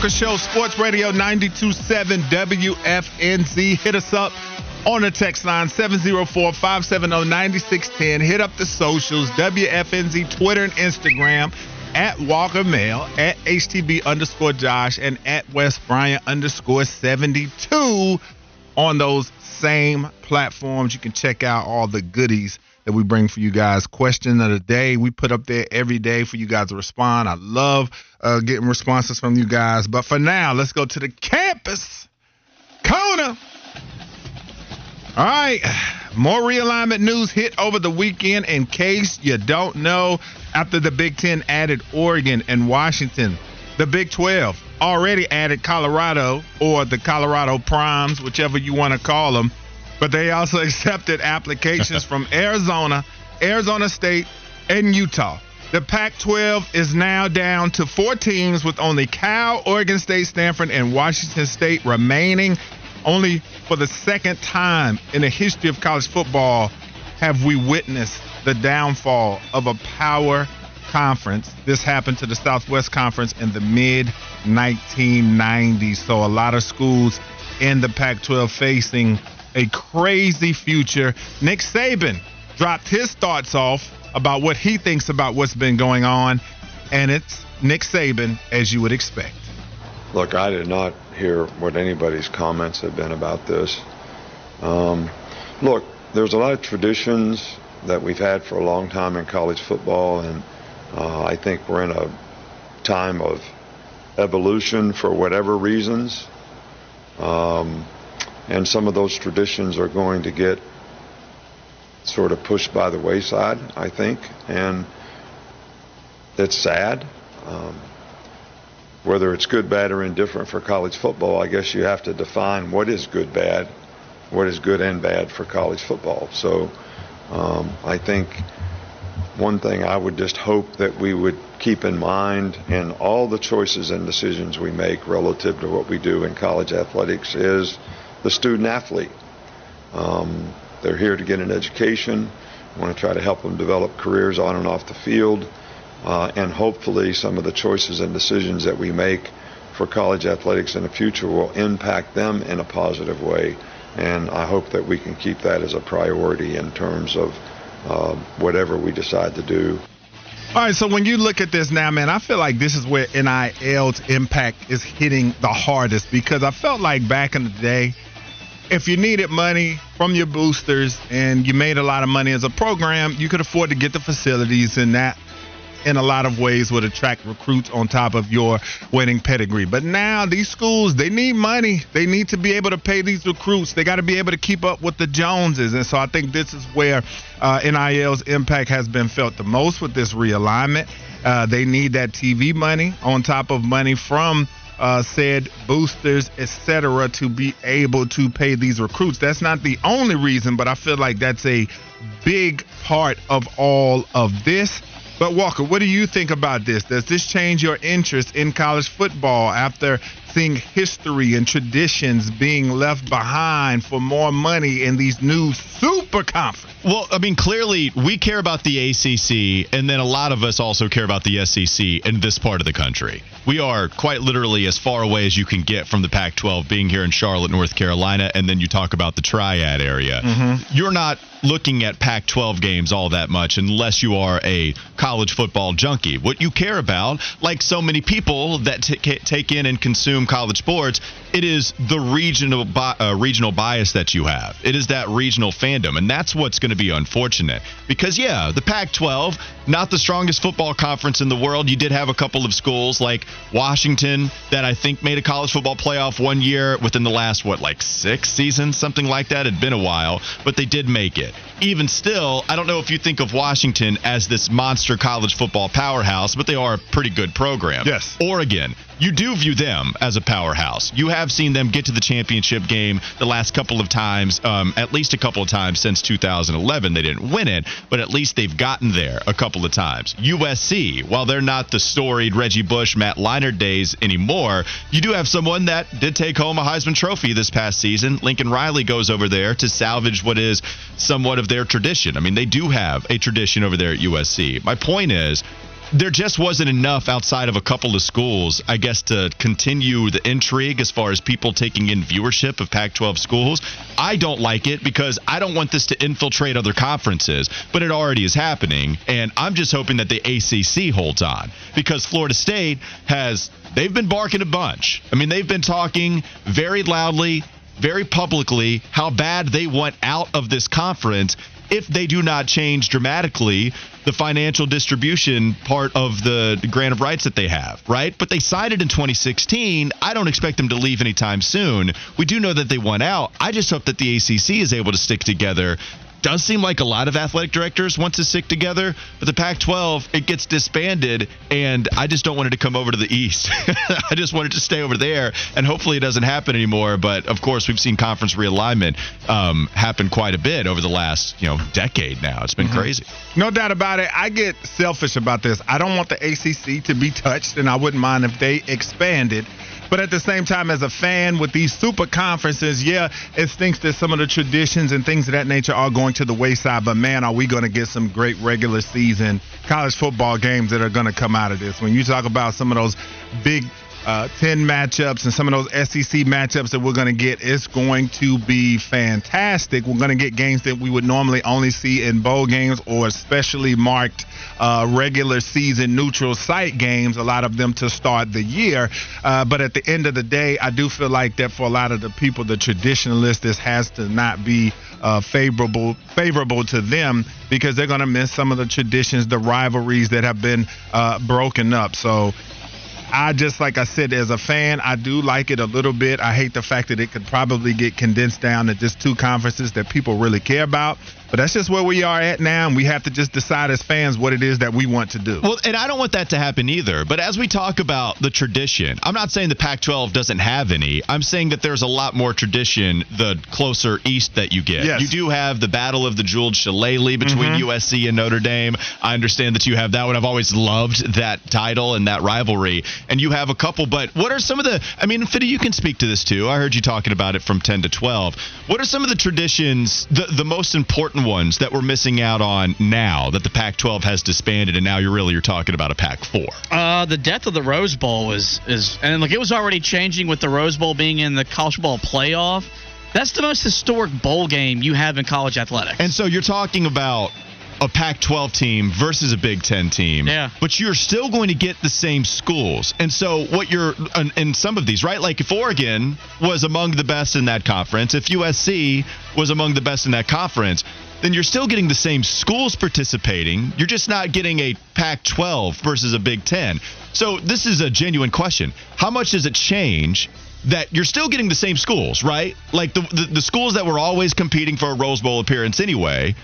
Walker Show, Sports Radio 927 WFNZ. Hit us up on the text line 704 570 9610. Hit up the socials, WFNZ, Twitter and Instagram, at Walker Mail, at HTB underscore Josh, and at Wes Bryant underscore 72 on those same platforms. You can check out all the goodies that we bring for you guys. Question of the day we put up there every day for you guys to respond. I love uh, getting responses from you guys. But for now, let's go to the campus. Kona. All right. More realignment news hit over the weekend. In case you don't know, after the Big Ten added Oregon and Washington, the Big 12 already added Colorado or the Colorado Primes, whichever you want to call them. But they also accepted applications from Arizona, Arizona State, and Utah. The Pac 12 is now down to four teams with only Cal, Oregon State, Stanford, and Washington State remaining. Only for the second time in the history of college football have we witnessed the downfall of a power conference. This happened to the Southwest Conference in the mid 1990s. So a lot of schools in the Pac 12 facing a crazy future. Nick Saban dropped his thoughts off about what he thinks about what's been going on, and it's Nick Saban, as you would expect. Look, I did not hear what anybody's comments have been about this. Um, look, there's a lot of traditions that we've had for a long time in college football, and uh, I think we're in a time of evolution for whatever reasons. Um, and some of those traditions are going to get sort of pushed by the wayside, I think, and it's sad. Um, whether it's good, bad, or indifferent for college football, I guess you have to define what is good, bad, what is good and bad for college football. So um, I think one thing I would just hope that we would keep in mind in all the choices and decisions we make relative to what we do in college athletics is the student athlete. Um, they're here to get an education. We want to try to help them develop careers on and off the field. Uh, and hopefully, some of the choices and decisions that we make for college athletics in the future will impact them in a positive way. And I hope that we can keep that as a priority in terms of uh, whatever we decide to do. All right, so when you look at this now, man, I feel like this is where NIL's impact is hitting the hardest because I felt like back in the day, if you needed money from your boosters and you made a lot of money as a program, you could afford to get the facilities, and that in a lot of ways would attract recruits on top of your winning pedigree. But now these schools, they need money. They need to be able to pay these recruits. They got to be able to keep up with the Joneses. And so I think this is where uh, NIL's impact has been felt the most with this realignment. Uh, they need that TV money on top of money from uh, said boosters, etc., to be able to pay these recruits. That's not the only reason, but I feel like that's a big part of all of this. But Walker, what do you think about this? Does this change your interest in college football after history and traditions being left behind for more money in these new super conferences? Well, I mean, clearly we care about the ACC, and then a lot of us also care about the SEC in this part of the country. We are quite literally as far away as you can get from the Pac 12, being here in Charlotte, North Carolina, and then you talk about the Triad area. Mm-hmm. You're not looking at Pac 12 games all that much unless you are a college football junkie. What you care about, like so many people that t- take in and consume college sports, it is the regional bi- uh, regional bias that you have. It is that regional fandom, and that's what's going to be unfortunate. Because yeah, the Pac-12, not the strongest football conference in the world. You did have a couple of schools like Washington that I think made a college football playoff one year within the last what like six seasons, something like that. It'd been a while, but they did make it. Even still, I don't know if you think of Washington as this monster college football powerhouse, but they are a pretty good program. Yes. Oregon, you do view them as a powerhouse. You have seen them get to the championship game the last couple of times, um, at least a couple of times since 2011. They didn't win it, but at least they've gotten there a couple of times. USC, while they're not the storied Reggie Bush, Matt Leinart days anymore, you do have someone that did take home a Heisman Trophy this past season. Lincoln Riley goes over there to salvage what is somewhat of their tradition. I mean, they do have a tradition over there at USC. My point is, there just wasn't enough outside of a couple of schools, I guess, to continue the intrigue as far as people taking in viewership of Pac 12 schools. I don't like it because I don't want this to infiltrate other conferences, but it already is happening. And I'm just hoping that the ACC holds on because Florida State has, they've been barking a bunch. I mean, they've been talking very loudly very publicly how bad they want out of this conference if they do not change dramatically the financial distribution part of the grant of rights that they have, right? But they signed it in 2016. I don't expect them to leave anytime soon. We do know that they won out. I just hope that the ACC is able to stick together does seem like a lot of athletic directors want to stick together, but the Pac 12, it gets disbanded, and I just don't want it to come over to the East. I just want it to stay over there, and hopefully it doesn't happen anymore. But of course, we've seen conference realignment um, happen quite a bit over the last you know decade now. It's been mm-hmm. crazy. No doubt about it. I get selfish about this. I don't want the ACC to be touched, and I wouldn't mind if they expanded but at the same time, as a fan with these super conferences, yeah, it stinks that some of the traditions and things of that nature are going to the wayside. But man, are we going to get some great regular season college football games that are going to come out of this? When you talk about some of those big uh, 10 matchups and some of those SEC matchups that we're going to get. It's going to be fantastic. We're going to get games that we would normally only see in bowl games or especially marked uh, regular season neutral site games, a lot of them to start the year. Uh, but at the end of the day, I do feel like that for a lot of the people, the traditionalists, this has to not be uh, favorable favorable to them because they're going to miss some of the traditions, the rivalries that have been uh, broken up. So I just like I said, as a fan, I do like it a little bit. I hate the fact that it could probably get condensed down to just two conferences that people really care about. But that's just where we are at now, and we have to just decide as fans what it is that we want to do. Well, and I don't want that to happen either. But as we talk about the tradition, I'm not saying the Pac 12 doesn't have any. I'm saying that there's a lot more tradition the closer east that you get. Yes. You do have the Battle of the Jeweled Shillelagh between mm-hmm. USC and Notre Dame. I understand that you have that one. I've always loved that title and that rivalry. And you have a couple, but what are some of the, I mean, Fiddy, you can speak to this too. I heard you talking about it from 10 to 12. What are some of the traditions, the, the most important important ones that we're missing out on now that the Pac-12 has disbanded, and now you're really you're talking about a Pac-4? Uh, the death of the Rose Bowl is is, and look, it was already changing with the Rose Bowl being in the college football playoff. That's the most historic bowl game you have in college athletics. And so you're talking about a Pac 12 team versus a Big Ten team. Yeah. But you're still going to get the same schools. And so, what you're in some of these, right? Like if Oregon was among the best in that conference, if USC was among the best in that conference, then you're still getting the same schools participating. You're just not getting a Pac 12 versus a Big Ten. So, this is a genuine question. How much does it change that you're still getting the same schools, right? Like the, the, the, schools that were always competing for a Rose Bowl appearance anyway,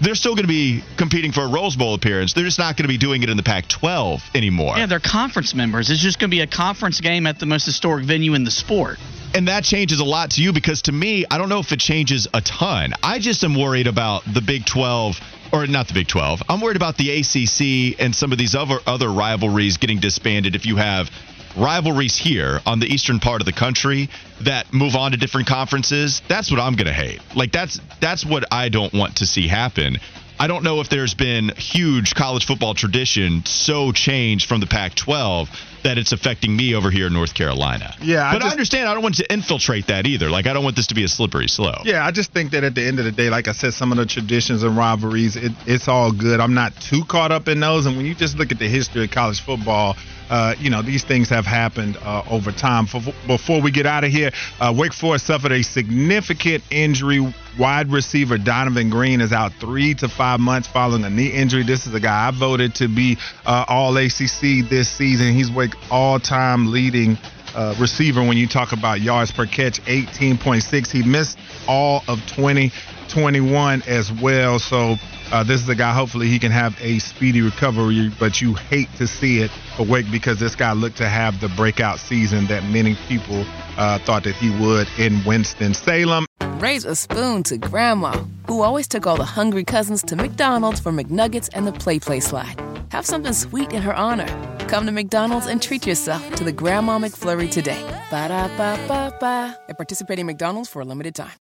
they're still going to be competing for a Rose Bowl appearance. They're just not going to be doing it in the Pac 12 anymore. Yeah, they're conference members. It's just going to be a conference game at the most historic venue in the sport. And that changes a lot to you because to me, I don't know if it changes a ton. I just am worried about the Big 12 or not the Big 12. I'm worried about the ACC and some of these other other rivalries getting disbanded if you have rivalries here on the eastern part of the country that move on to different conferences, that's what I'm going to hate. Like that's that's what I don't want to see happen. I don't know if there's been huge college football tradition so changed from the Pac 12 that it's affecting me over here in North Carolina. Yeah. I but just, I understand. I don't want to infiltrate that either. Like, I don't want this to be a slippery slope. Yeah. I just think that at the end of the day, like I said, some of the traditions and rivalries, it, it's all good. I'm not too caught up in those. And when you just look at the history of college football, uh, you know, these things have happened uh, over time. For, before we get out of here, uh, Wake Forest suffered a significant injury. Wide receiver Donavon Greene is out three to five months following a knee injury. This is a guy I voted to be uh, All ACC this season. He's Wake all-time leading uh, receiver when you talk about yards per catch, 18.6. He missed all of 20. 21 as well. So uh, this is a guy. Hopefully, he can have a speedy recovery. But you hate to see it for Wake because this guy looked to have the breakout season that many people uh, thought that he would in Winston Salem. Raise a spoon to Grandma, who always took all the hungry cousins to McDonald's for McNuggets and the Play Play slide. Have something sweet in her honor. Come to McDonald's and treat yourself to the Grandma McFlurry today. Ba da ba ba ba. At participating McDonald's for a limited time.